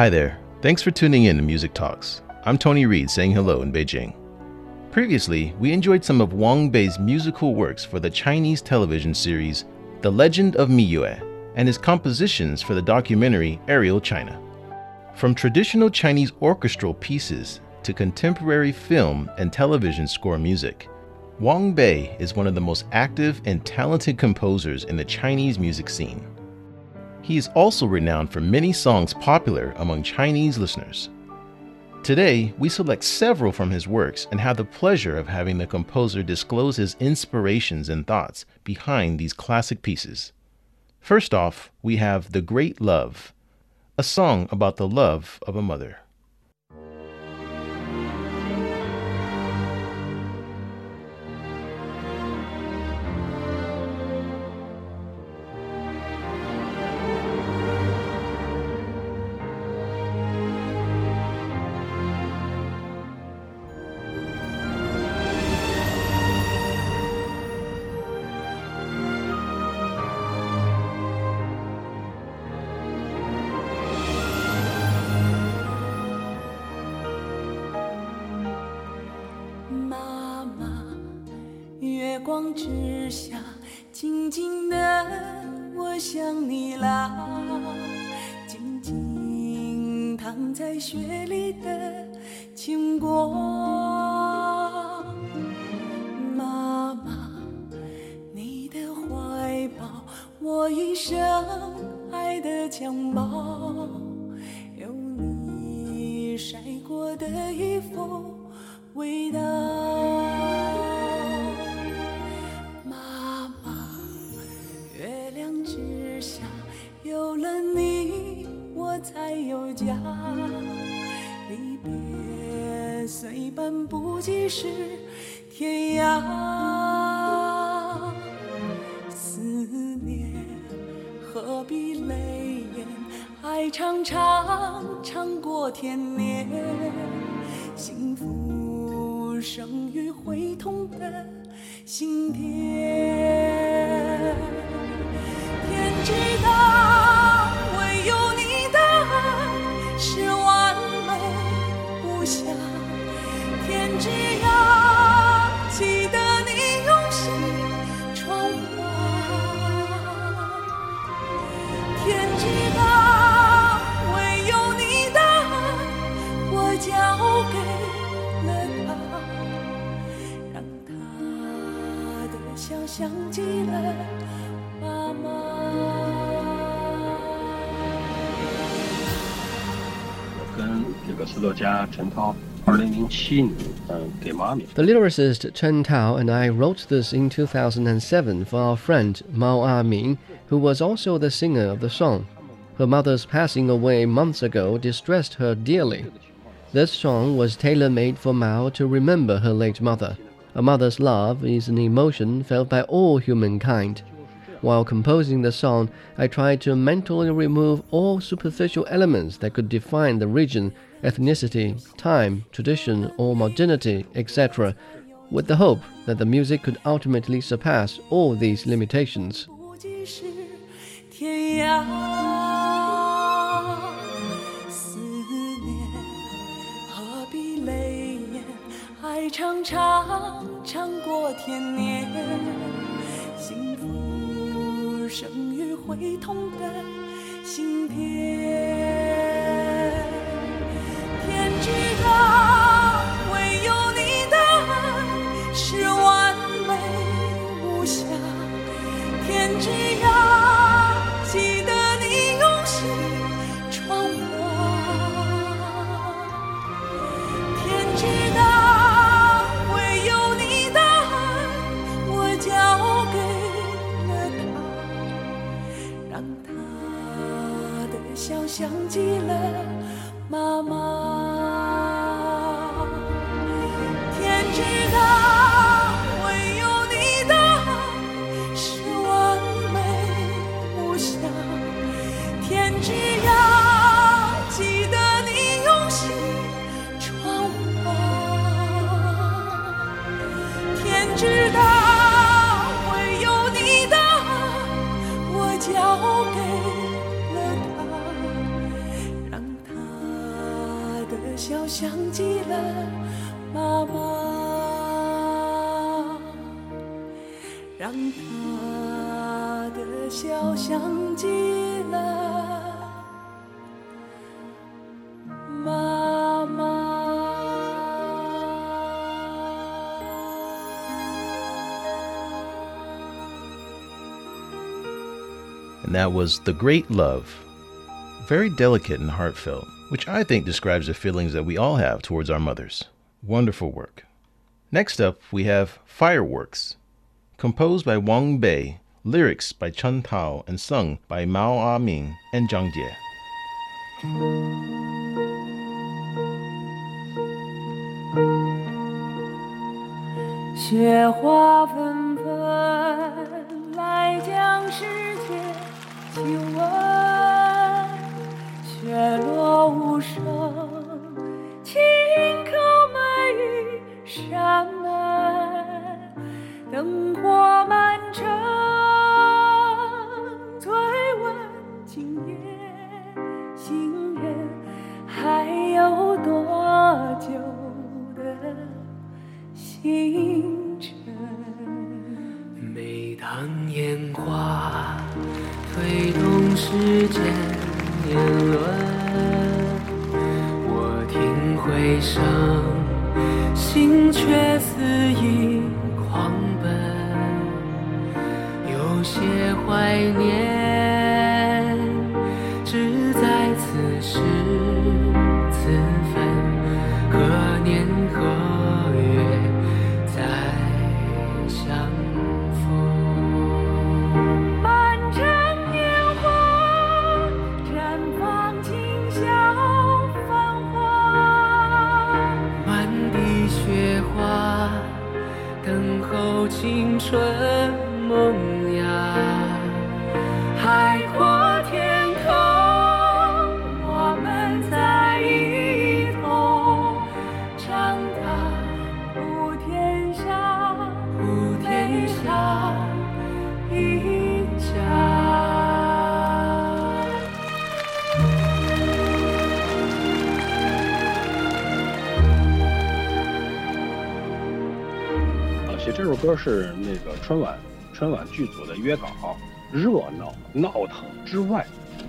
Hi there. Thanks for tuning in to Music Talks. I'm Tony Reed saying hello in Beijing. Previously, we enjoyed some of Wang Bei's musical works for the Chinese television series The Legend of Mi Yue and his compositions for the documentary Aerial China. From traditional Chinese orchestral pieces to contemporary film and television score music, Wang Bei is one of the most active and talented composers in the Chinese music scene. He is also renowned for many songs popular among Chinese listeners. Today, we select several from his works and have the pleasure of having the composer disclose his inspirations and thoughts behind these classic pieces. First off, we have The Great Love, a song about the love of a mother. 之下，静静的，我想你了。静静躺在雪里的牵挂，妈妈，你的怀抱，我一生爱的襁褓，有你晒过的衣服味道。家离别虽半步即是天涯思念何必泪眼爱长长长过天年。幸福生于会痛的心田 个词作家陈涛，二零零七年，嗯，给妈咪。The lyricist Chen Tao and I wrote this in 2007 for our friend Mao A-ming, who was also the singer of the song. Her mother's passing away months ago distressed her dearly. This song was tailor-made for Mao to remember her late mother. A mother's love is an emotion felt by all humankind. While composing the song, I tried to mentally remove all superficial elements that could define the region, ethnicity, time, tradition, or modernity, etc., with the hope that the music could ultimately surpass all these limitations. 唱唱唱过天年，幸福 生于会痛的心田。天知道，唯有你的爱是完美无瑕。天知道，记了 that was The Great Love. Very delicate and heartfelt, which I think describes the feelings that we all have towards our mothers. Wonderful work. Next up, we have Fireworks, composed by Wang Bei, lyrics by Chen Tao, and sung by Mao Amin and Zhang Jie. 雪花纷纷来将世界。亲吻，雪落无声，轻叩每一扇门，灯火满城，催问今夜行人还有多久的星辰。每当烟花推动时间年轮，我听回声，歌是那个春晚春晚剧组的约稿，热闹闹腾之外，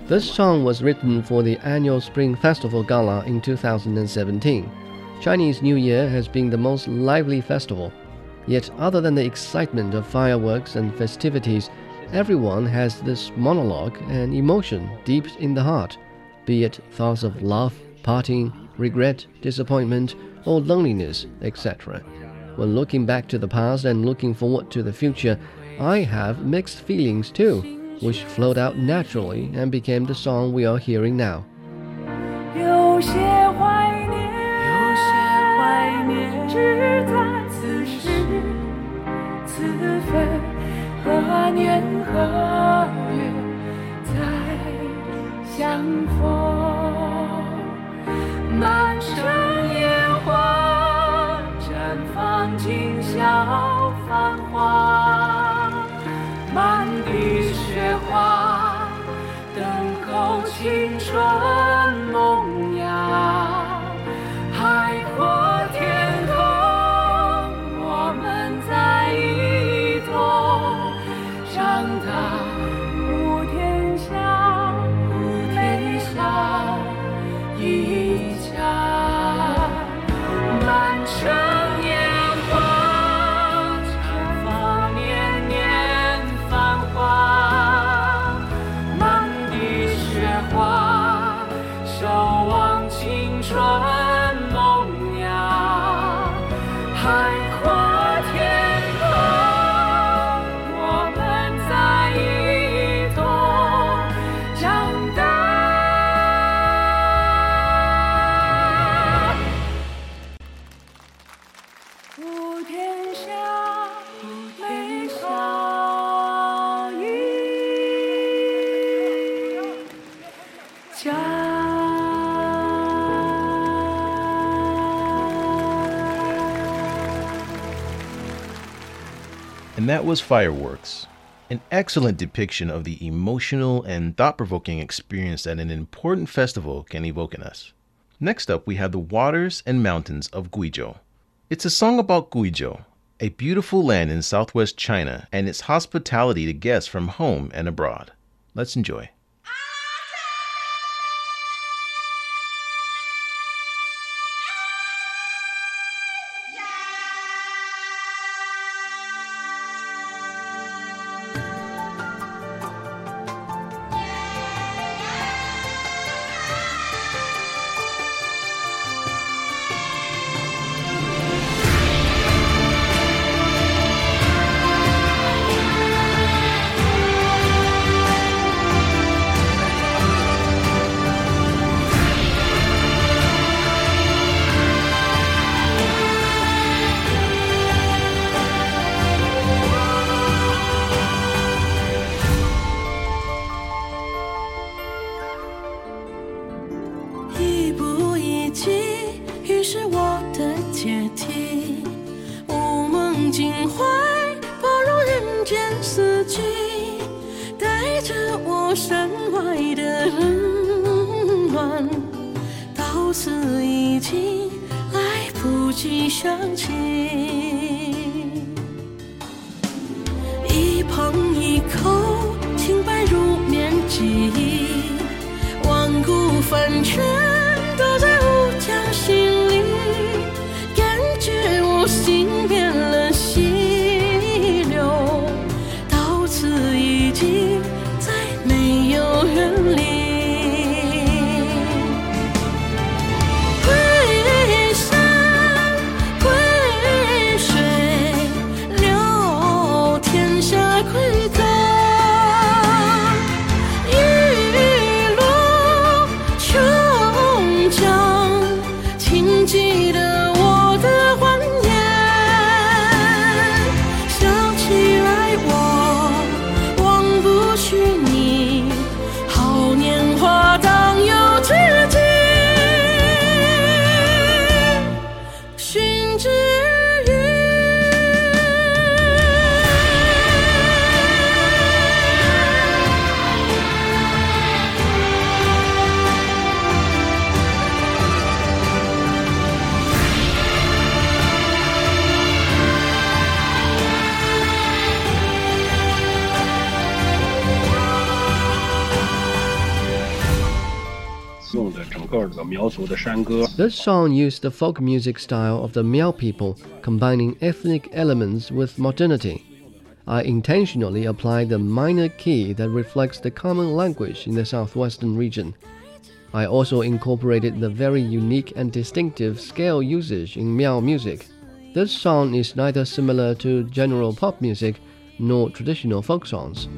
This song was written for the annual Spring Festival Gala in 2017. Chinese New Year has been the most lively festival. Yet, other than the excitement of fireworks and festivities, everyone has this monologue and emotion deep in the heart, be it thoughts of love, parting, regret, disappointment, or loneliness, etc. When looking back to the past and looking forward to the future, I have mixed feelings too, which flowed out naturally and became the song we are hearing now. 有些怀念，有些怀念只在此时此分，何年何月再相逢？ That was Fireworks, an excellent depiction of the emotional and thought provoking experience that an important festival can evoke in us. Next up, we have the waters and mountains of Guizhou. It's a song about Guizhou, a beautiful land in southwest China, and its hospitality to guests from home and abroad. Let's enjoy. 冷暖，到此已经来不及想起。一捧一口，清白如面记忆，万古凡尘都在 This song used the folk music style of the Miao people, combining ethnic elements with modernity. I intentionally applied the minor key that reflects the common language in the southwestern region. I also incorporated the very unique and distinctive scale usage in Miao music. This song is neither similar to general pop music nor traditional folk songs.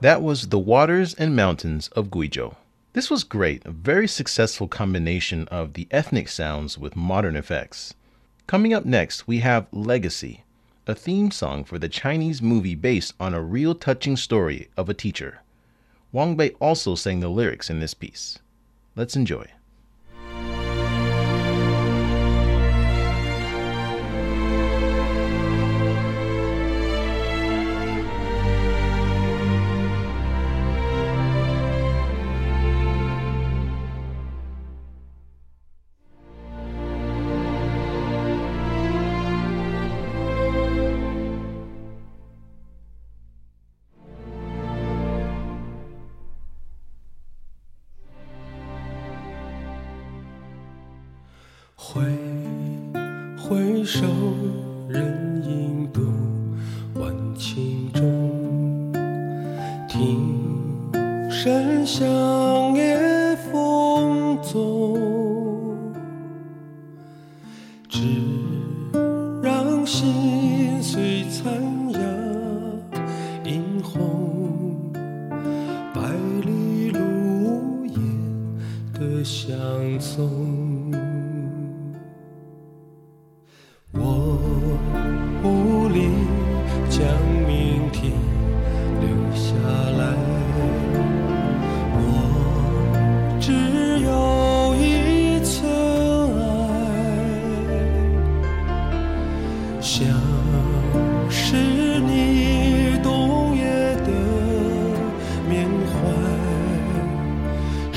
That was The Waters and Mountains of Guizhou. This was great, a very successful combination of the ethnic sounds with modern effects. Coming up next, we have Legacy, a theme song for the Chinese movie based on a real touching story of a teacher. Wang Bei also sang the lyrics in this piece. Let's enjoy. 挥挥手，人影渡晚晴。中听山响。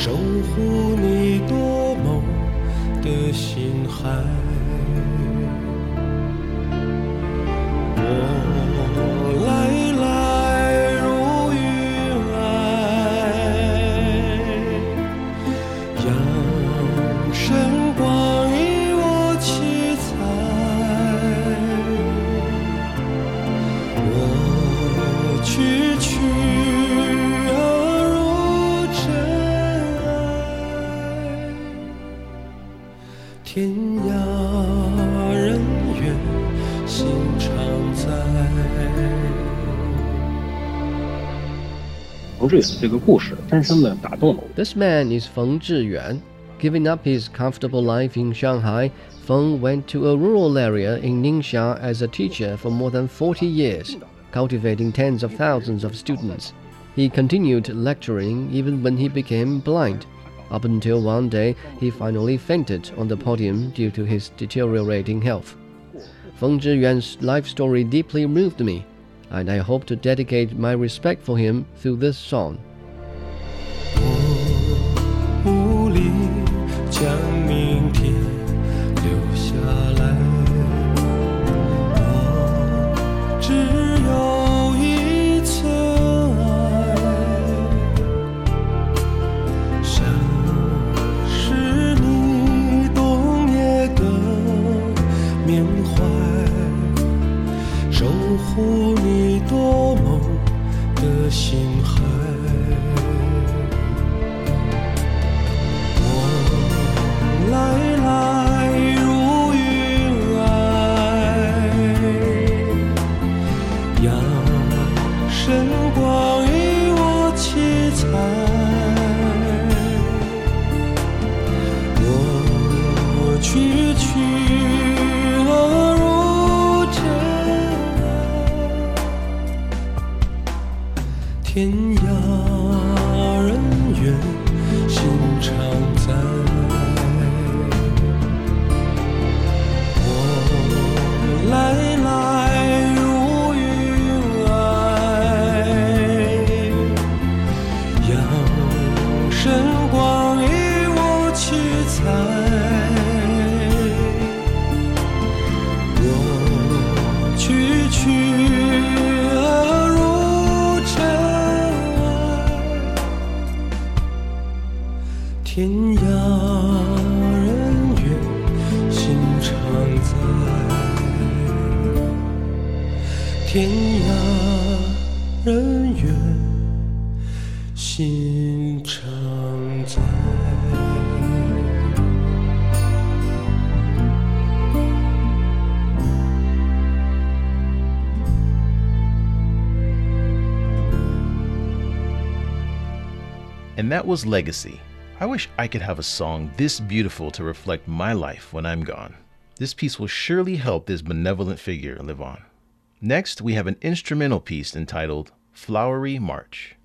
守护你多梦的心海。冯志远这个故事深深的打动了我。 This man is Feng Zhiyuan. Giving up his comfortable life in Shanghai, Feng went to a rural area in Ningxia as a teacher for more than 40 years, cultivating tens of thousands of students. He continued lecturing even when he became blind, up until one day he finally fainted on the podium due to his deteriorating health. Feng Zhiyuan's life story deeply moved me, and I hope to dedicate my respect for him through this song. 天涯人远心常在，天涯人远心常在。And that was Legacy. I wish I could have a song this beautiful to reflect my life when I'm gone. This piece will surely help this benevolent figure live on. Next, we have an instrumental piece entitled Flowery March.。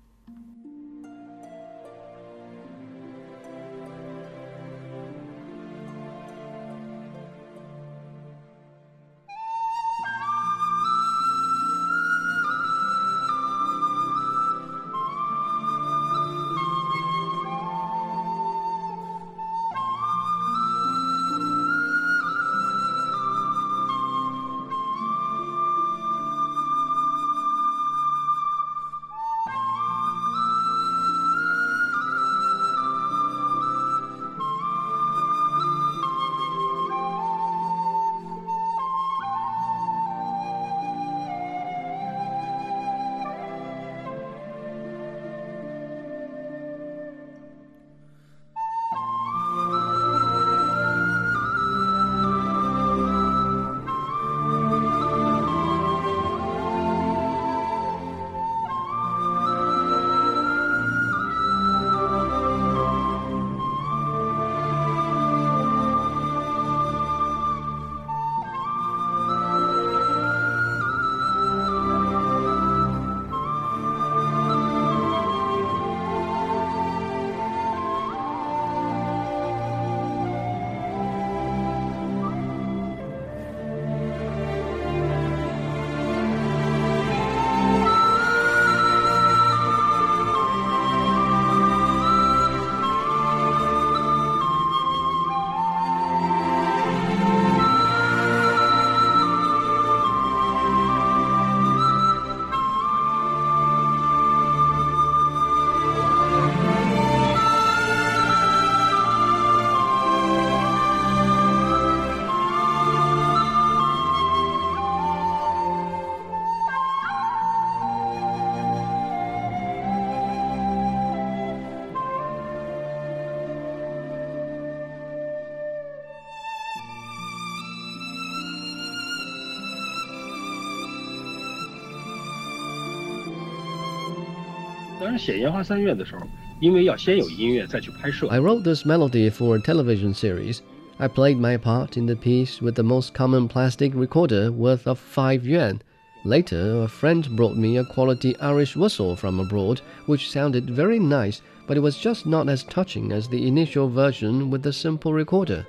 当然，写《烟花三月》的时候，因为要先有音乐再去拍摄。 I wrote this melody for a television series. I played my part in the piece with the most common plastic recorder worth of 5 yuan. Later, a friend brought me a quality Irish whistle from abroad, which sounded very nice, but it was just not as touching as the initial version with the simple recorder.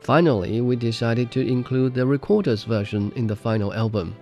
Finally, we decided to include the recorder's version in the final album.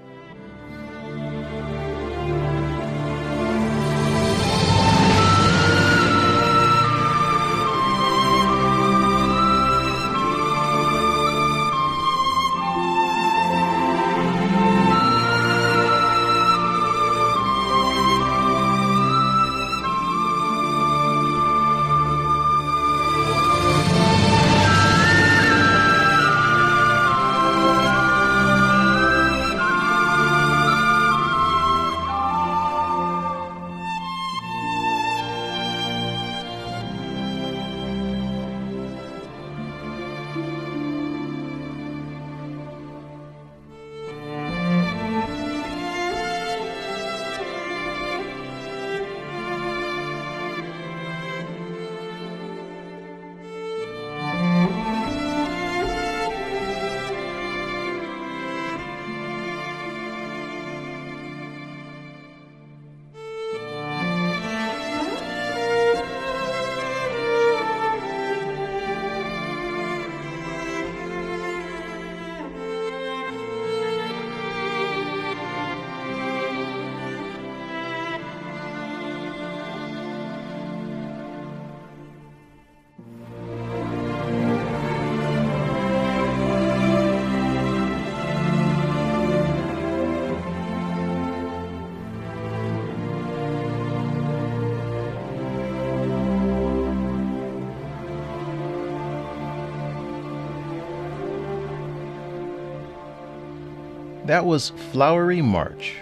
That was Flowery March.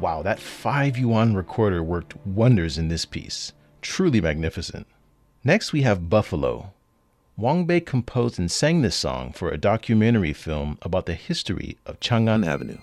Wow, that 5 yuan recorder worked wonders in this piece. Truly magnificent. Next, we have Buffalo. Wang Bei composed and sang this song for a documentary film about the history of Chang'an Avenue.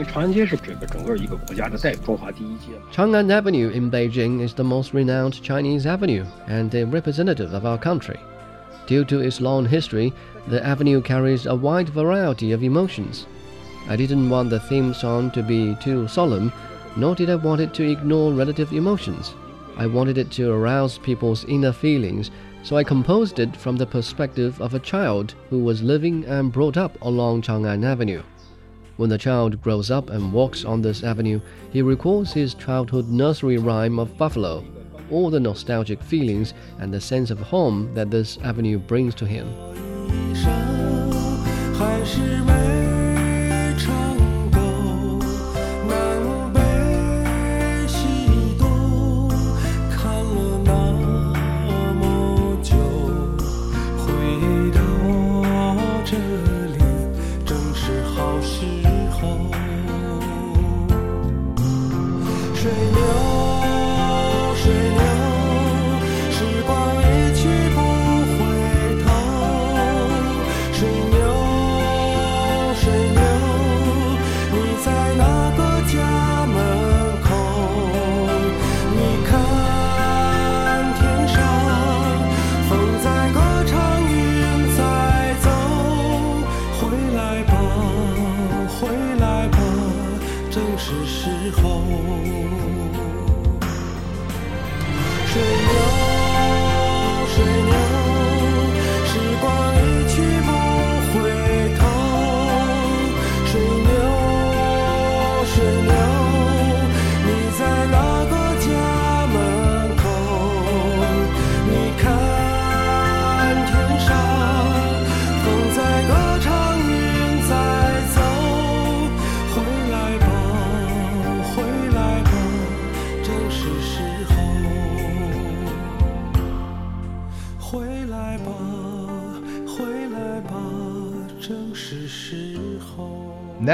为长安街是这个整个一个国家的代表，中华第一街嘛。 Chang'an Avenue in Beijing is the most renowned Chinese avenue and a representative of our country. Due to its long history, the avenue carries a wide variety of emotions. I didn't want the theme song to be too solemn, nor did I want it to ignore relative emotions. I wanted it to arouse people's inner feelings, so I composed it from the perspective of a child who was living and brought up along Chang'an Avenue. When the child grows up and walks on this avenue, he recalls his childhood nursery rhyme of Buffalo, all the nostalgic feelings and the sense of home that this avenue brings to him.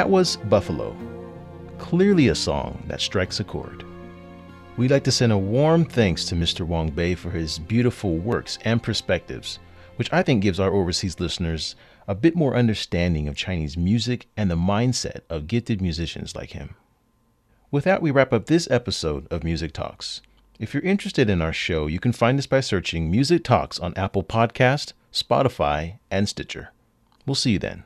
That was Buffalo. Clearly a song that strikes a chord. We'd like to send a warm thanks to Mr. Wang Bei for his beautiful works and perspectives, which I think gives our overseas listeners a bit more understanding of Chinese music and the mindset of gifted musicians like him. With that, we wrap up this episode of Music Talks. If you're interested in our show, you can find us by searching Music Talks on Apple Podcast, Spotify, and Stitcher. We'll see you then.